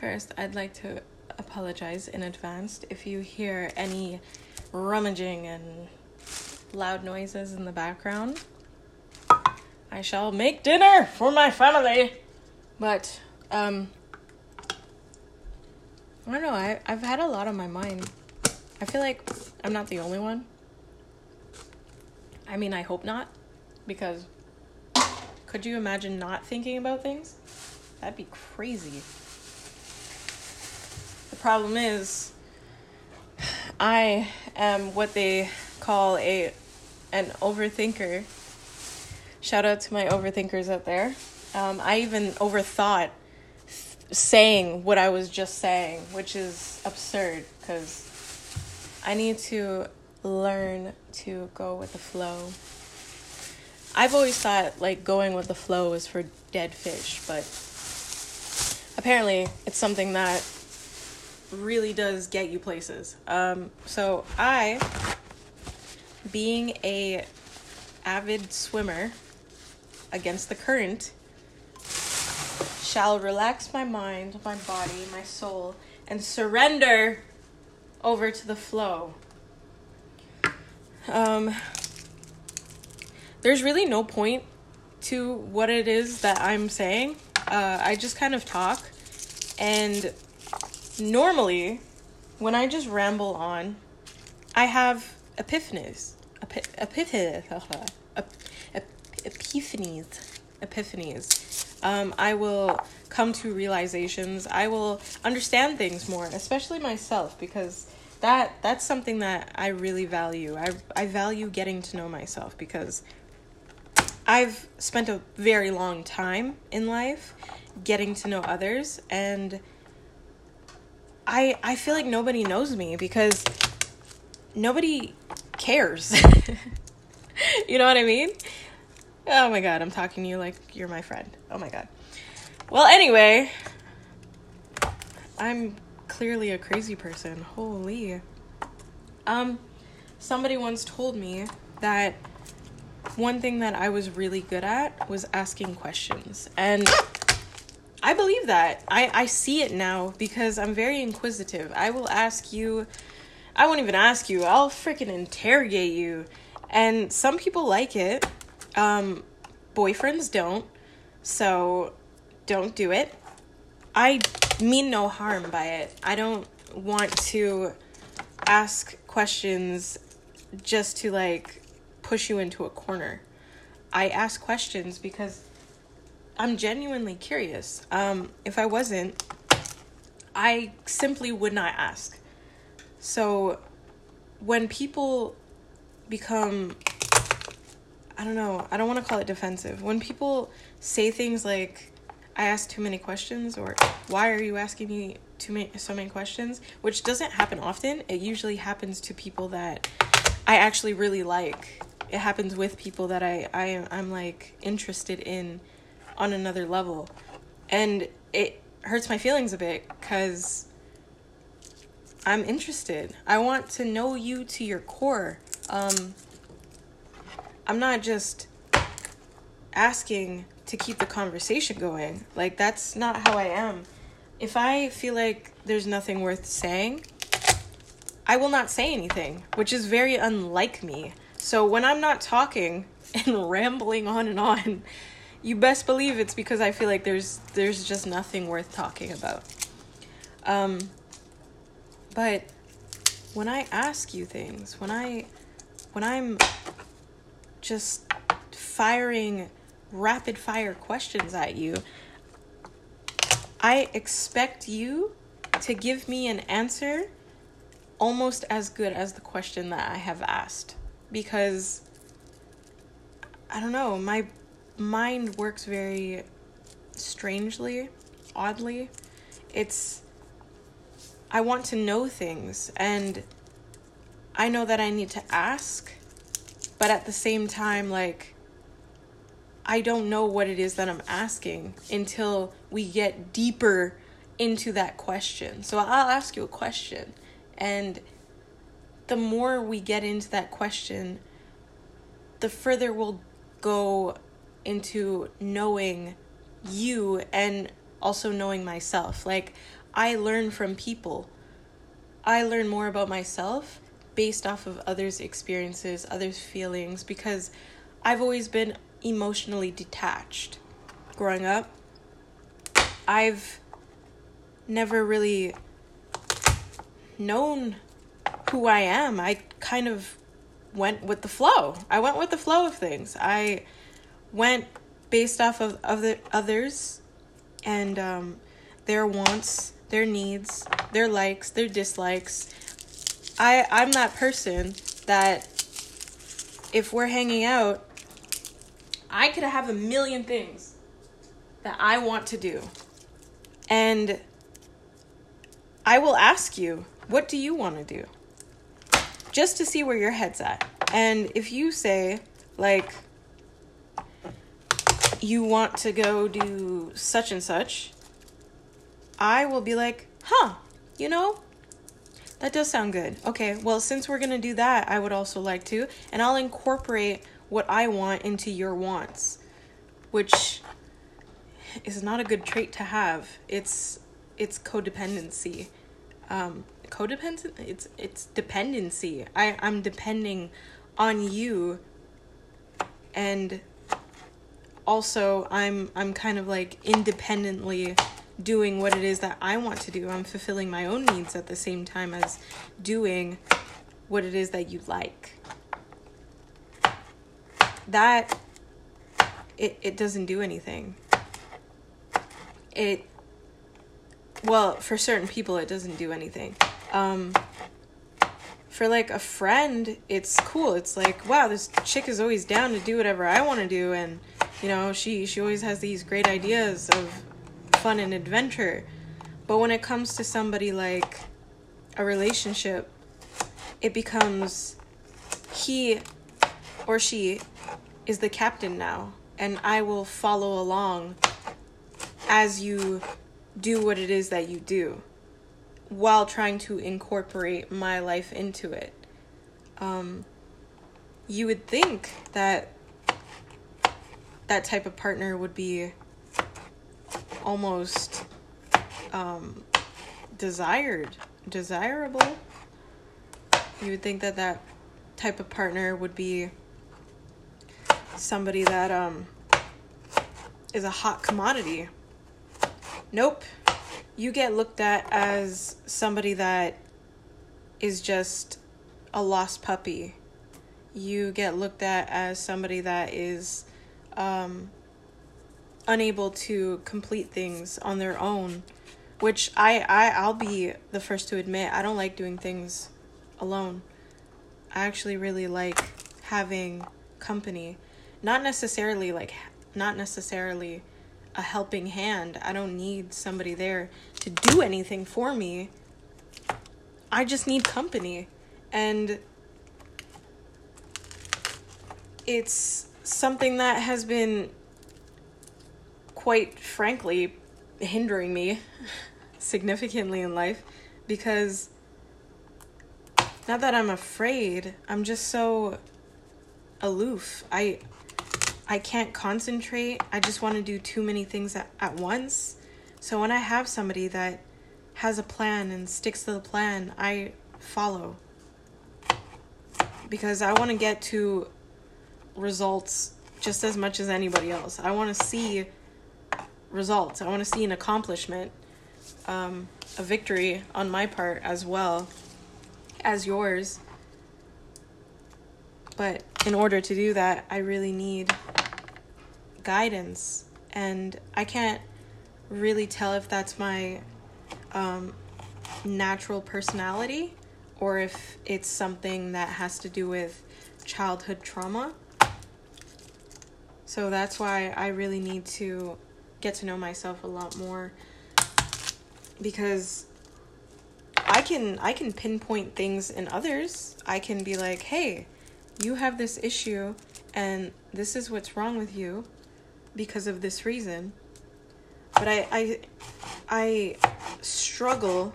First, I'd like to apologize in advance if you hear any rummaging and loud noises in the background. I shall make dinner for my family. But, um, I don't know, I, I've had a lot on my mind. I feel like I'm not the only one. I mean, I hope not, because could you imagine not thinking about things? That'd be crazy. Problem is, I am what they call a an overthinker. Shout out to my overthinkers out there. Um, I even overthought saying what I was just saying, which is absurd because I need to learn to go with the flow. I've always thought like going with the flow is for dead fish, but apparently it's something that really does get you places. Um, so I, being a avid swimmer against the current, shall relax my mind, my body, my soul, and surrender over to the flow. Um, there's really no point to what it is that I'm saying. Uh, I just kind of talk, and normally, when I just ramble on, I have epiphanies. Epi- epiphanies. Epiphanies. Epiphanies. Um, I will come to realizations. I will understand things more, especially myself, because that that's something that I really value. I I value getting to know myself because I've spent a very long time in life getting to know others and I I feel like nobody knows me because nobody cares. you know what I mean? Oh my god, I'm talking to you like you're my friend. Oh my god. Well, anyway, I'm clearly a crazy person. Holy. Um somebody once told me that one thing that I was really good at was asking questions. And I believe that. I, I see it now because I'm very inquisitive. I will ask you, I won't even ask you, I'll freaking interrogate you. And some people like it. Um, boyfriends don't. So don't do it. I mean no harm by it. I don't want to ask questions just to like push you into a corner. I ask questions because I'm genuinely curious. Um, if I wasn't, I simply would not ask. So when people become, I don't know, I don't want to call it defensive. When people say things like, I ask too many questions, or why are you asking me too many, so many questions, which doesn't happen often. It usually happens to people that I actually really like. It happens with people that I, I I'm like interested in on another level. And it hurts my feelings a bit because I'm interested. I want to know you to your core. Um, I'm not just asking to keep the conversation going. Like, that's not how I am. If I feel like there's nothing worth saying, I will not say anything, which is very unlike me. So when I'm not talking and rambling on and on, you best believe it's because I feel like there's there's just nothing worth talking about. Um but when I ask you things, when I when I'm just firing rapid fire questions at you, I expect you to give me an answer almost as good as the question that I have asked because I don't know, my mind works very strangely, oddly. It's I want to know things and I know that I need to ask, but at the same time like I don't know what it is that I'm asking until we get deeper into that question. So I'll ask you a question and the more we get into that question, the further we'll go into knowing you and also knowing myself. Like, I learn from people. I learn more about myself based off of others' experiences, others' feelings, because I've always been emotionally detached. Growing up, I've never really known who I am. I kind of went with the flow. I went with the flow of things. I went based off of other others and um, their wants, their needs, their likes, their dislikes. I I'm that person that if we're hanging out, I could have a million things that I want to do. And I will ask you, what do you want to do? Just to see where your head's at. And if you say, like, you want to go do such and such, I will be like, huh, you know, that does sound good. Okay, well, since we're gonna do that, I would also like to, and I'll incorporate what I want into your wants, which is not a good trait to have. It's it's codependency. Um, codependent. It's it's dependency. I I'm depending on you, and also I'm I'm kind of like independently doing what it is that I want to do. I'm fulfilling my own needs at the same time as doing what it is that you like. That it it doesn't do anything. It well, for certain people it doesn't do anything. Um for like a friend, it's cool. It's like, wow, this chick is always down to do whatever I want to do and you know, she she always has these great ideas of fun and adventure. But when it comes to somebody like a relationship, it becomes he or she is the captain now, and I will follow along as you do what it is that you do while trying to incorporate my life into it. Um, you would think that that type of partner would be almost um, desired, desirable. You would think that that type of partner would be somebody that um, is a hot commodity. Nope. You get looked at as somebody that is just a lost puppy. You get looked at as somebody that is um, unable to complete things on their own, which I, I I'll be the first to admit I don't like doing things alone. I actually really like having company, not necessarily like not necessarily a helping hand. I don't need somebody there to do anything for me. I just need company. And it's something that has been quite frankly hindering me significantly in life because not that I'm afraid, I'm just so aloof. I I can't concentrate. I just want to do too many things at, at once. So when I have somebody that has a plan and sticks to the plan, I follow. Because I want to get to results just as much as anybody else. I want to see results. I want to see an accomplishment, um, a victory on my part as well as yours. But in order to do that, I really need guidance. And I can't really tell if that's my um, natural personality or if it's something that has to do with childhood trauma. So that's why I really need to get to know myself a lot more because I can I can pinpoint things in others. I can be like, "Hey, you have this issue and this is what's wrong with you because of this reason." But I I I struggle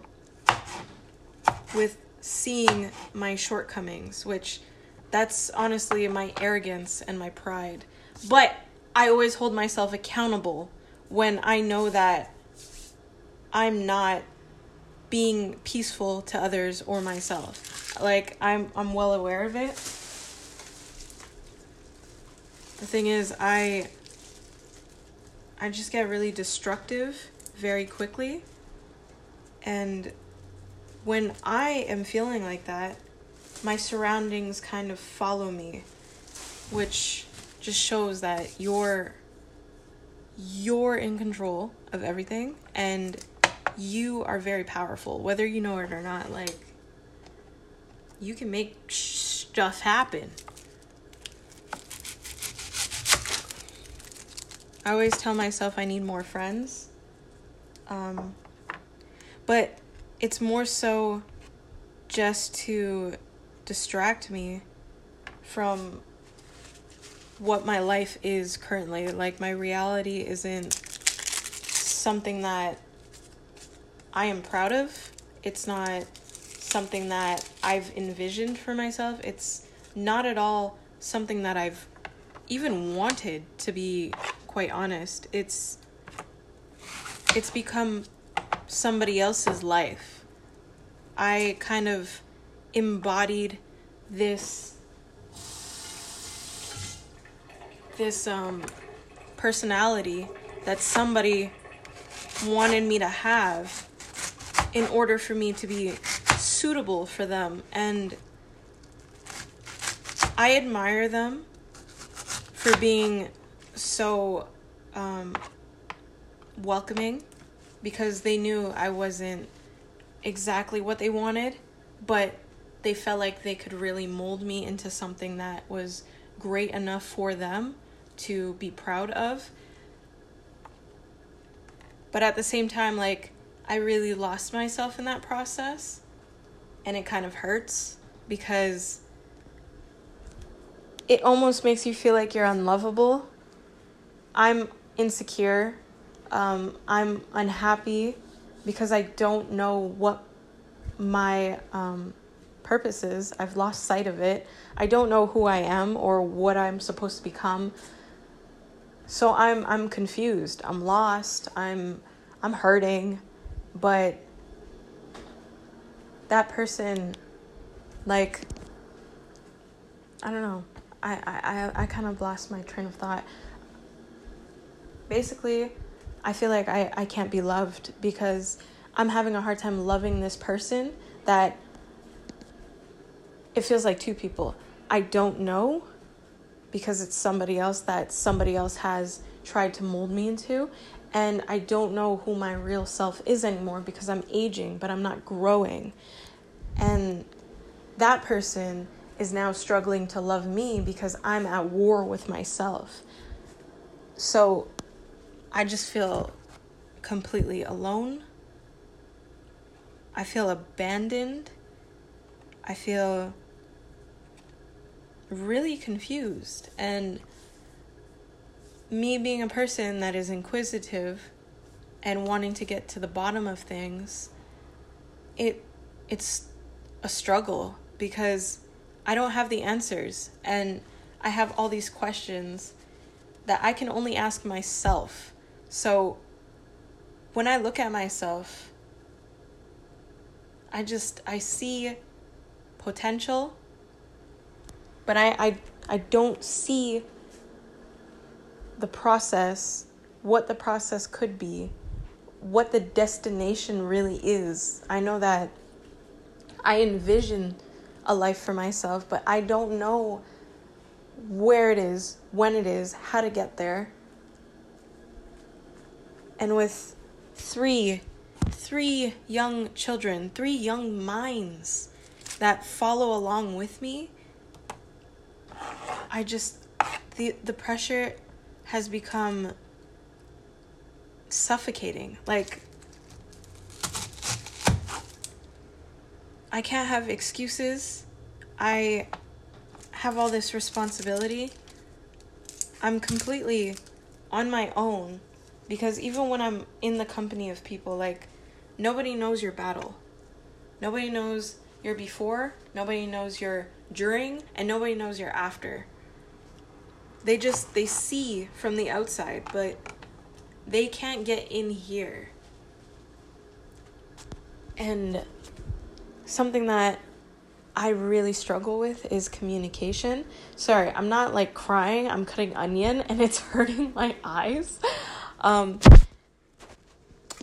with seeing my shortcomings, which that's honestly my arrogance and my pride. But I always hold myself accountable when I know that I'm not being peaceful to others or myself. Like I'm I'm well aware of it. The thing is I I just get really destructive very quickly. And when I am feeling like that, my surroundings kind of follow me, which just shows that you're you're in control of everything and you are very powerful whether you know it or not like you can make stuff happen I always tell myself I need more friends. Um, but it's more so just to distract me from what my life is currently. Like, my reality isn't something that I am proud of. It's not something that I've envisioned for myself. It's not at all something that I've even wanted to be quite honest. It's it's become somebody else's life. I kind of embodied this this um personality that somebody wanted me to have in order for me to be suitable for them. And I admire them for being so um, welcoming because they knew I wasn't exactly what they wanted, but they felt like they could really mold me into something that was great enough for them to be proud of. But at the same time, like, I really lost myself in that process, and it kind of hurts because it almost makes you feel like you're unlovable I'm insecure. Um, I'm unhappy because I don't know what my um, purpose is. I've lost sight of it. I don't know who I am or what I'm supposed to become. So I'm I'm confused. I'm lost. I'm I'm hurting, but that person like I don't know. I I I I kind of lost my train of thought basically, I feel like I, I can't be loved because I'm having a hard time loving this person that it feels like two people. I don't know because it's somebody else that somebody else has tried to mold me into. And I don't know who my real self is anymore because I'm aging, but I'm not growing. And that person is now struggling to love me because I'm at war with myself. So I just feel completely alone. I feel abandoned. I feel really confused. And me being a person that is inquisitive and wanting to get to the bottom of things, it it's a struggle because I don't have the answers and I have all these questions that I can only ask myself so when I look at myself, I just I see potential, but I I, I don't see the process, what the process could be, what the destination really is. I know that I envision a life for myself, but I don't know where it is, when it is, how to get there and with three three young children, three young minds that follow along with me, I just the the pressure has become suffocating. Like I can't have excuses. I have all this responsibility. I'm completely on my own because even when I'm in the company of people, like, nobody knows your battle. Nobody knows your before, nobody knows your during, and nobody knows your after. They just, they see from the outside, but they can't get in here. And something that I really struggle with is communication. Sorry, I'm not like crying, I'm cutting onion and it's hurting my eyes. Um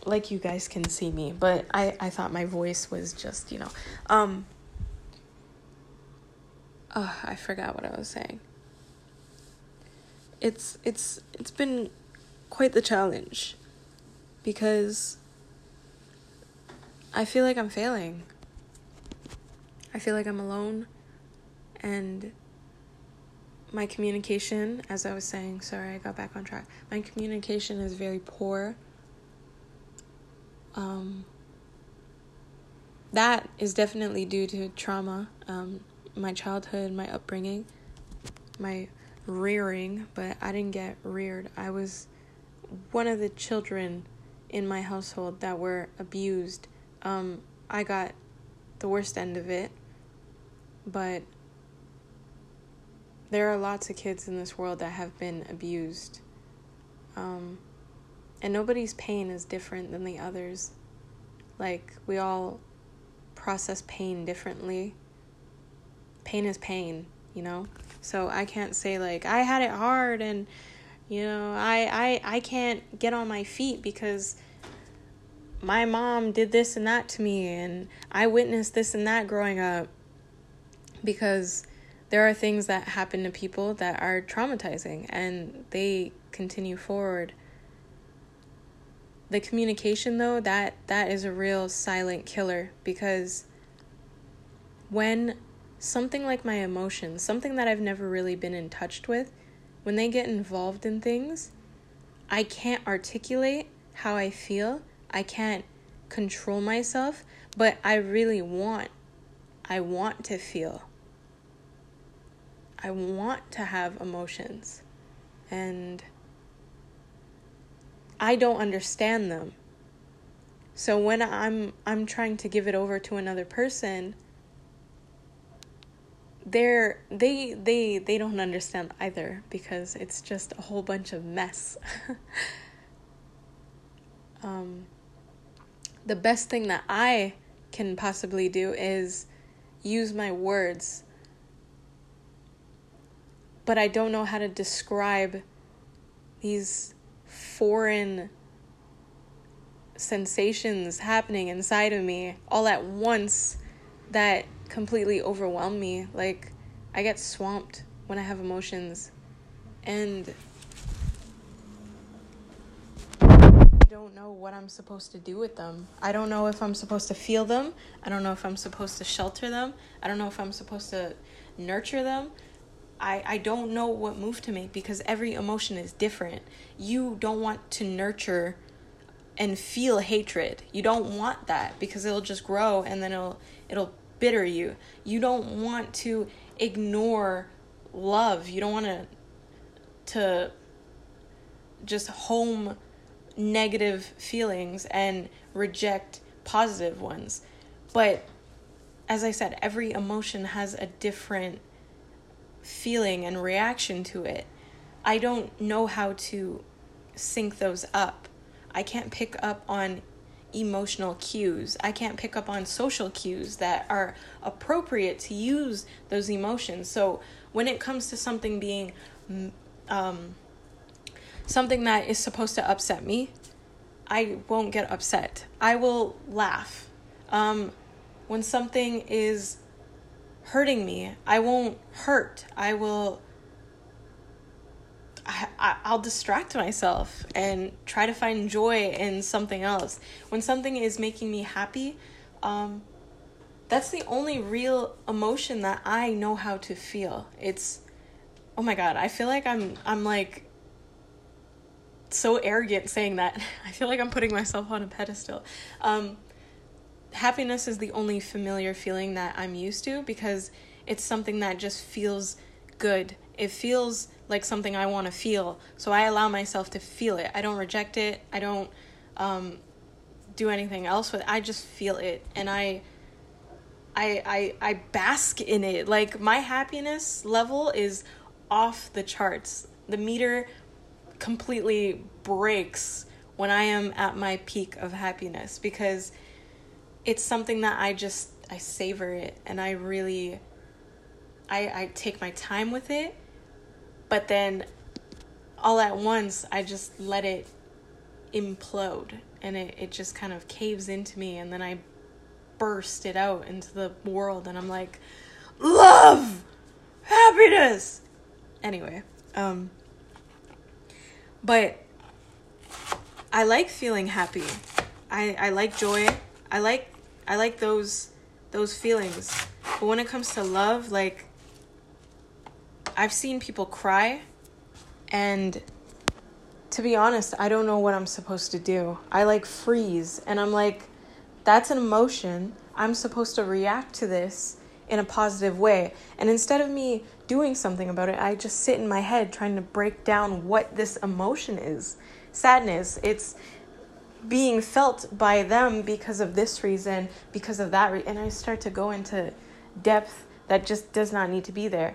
like you guys can see me, but I I thought my voice was just, you know. Um Oh, I forgot what I was saying. It's it's it's been quite the challenge because I feel like I'm failing. I feel like I'm alone and my communication, as I was saying, sorry, I got back on track. My communication is very poor. Um, that is definitely due to trauma, um, my childhood, my upbringing, my rearing, but I didn't get reared. I was one of the children in my household that were abused. Um, I got the worst end of it, but there are lots of kids in this world that have been abused. Um, and nobody's pain is different than the others. Like, we all process pain differently. Pain is pain, you know? So I can't say, like, I had it hard and, you know, I, I, I can't get on my feet because my mom did this and that to me and I witnessed this and that growing up because there are things that happen to people that are traumatizing and they continue forward. The communication though that that is a real silent killer because when something like my emotions something that I've never really been in touch with when they get involved in things I can't articulate how I feel I can't control myself but I really want I want to feel I want to have emotions. And I don't understand them. So when I'm I'm trying to give it over to another person, they're they they they don't understand either because it's just a whole bunch of mess. um the best thing that I can possibly do is use my words but I don't know how to describe these foreign sensations happening inside of me all at once that completely overwhelm me. Like, I get swamped when I have emotions. And I don't know what I'm supposed to do with them. I don't know if I'm supposed to feel them. I don't know if I'm supposed to shelter them. I don't know if I'm supposed to nurture them. I, I don't know what move to make because every emotion is different. You don't want to nurture and feel hatred. You don't want that because it'll just grow and then it'll it'll bitter you. You don't want to ignore love. You don't want to to just home negative feelings and reject positive ones. But as I said, every emotion has a different feeling and reaction to it. I don't know how to sync those up. I can't pick up on emotional cues. I can't pick up on social cues that are appropriate to use those emotions. So when it comes to something being um, something that is supposed to upset me, I won't get upset. I will laugh. Um, when something is hurting me. I won't hurt. I will I, I'll distract myself and try to find joy in something else. When something is making me happy, um, that's the only real emotion that I know how to feel. It's oh my god, I feel like I'm I'm like so arrogant saying that. I feel like I'm putting myself on a pedestal. Um, happiness is the only familiar feeling that I'm used to because it's something that just feels good. It feels like something I want to feel. So I allow myself to feel it. I don't reject it. I don't um, do anything else with it. I just feel it and I I I I bask in it. Like my happiness level is off the charts. The meter completely breaks when I am at my peak of happiness because it's something that I just I savor it and I really I I take my time with it. But then all at once I just let it implode and it, it just kind of caves into me and then I burst it out into the world and I'm like love! Happiness! Anyway um but I like feeling happy. I I like joy. I like I like those those feelings. But when it comes to love like I've seen people cry and to be honest, I don't know what I'm supposed to do. I like freeze and I'm like, that's an emotion. I'm supposed to react to this in a positive way. And instead of me doing something about it, I just sit in my head trying to break down what this emotion is. Sadness, it's being felt by them because of this reason, because of that, and I start to go into depth that just does not need to be there.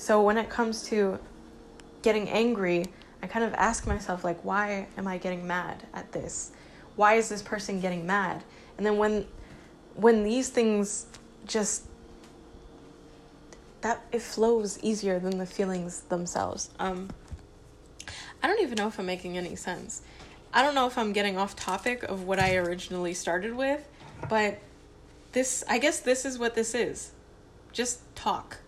So when it comes to getting angry, I kind of ask myself like why am I getting mad at this? Why is this person getting mad? And then when when these things just that it flows easier than the feelings themselves. Um I don't even know if I'm making any sense. I don't know if I'm getting off topic of what I originally started with, but this I guess this is what this is. Just talk.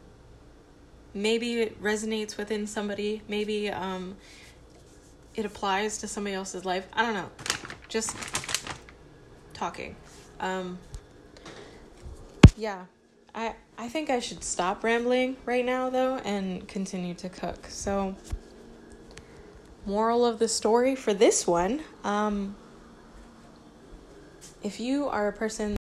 Maybe it resonates within somebody, maybe um it applies to somebody else's life. I don't know. Just talking. Um, yeah. I I think I should stop rambling right now though and continue to cook. So moral of the story for this one, um if you are a person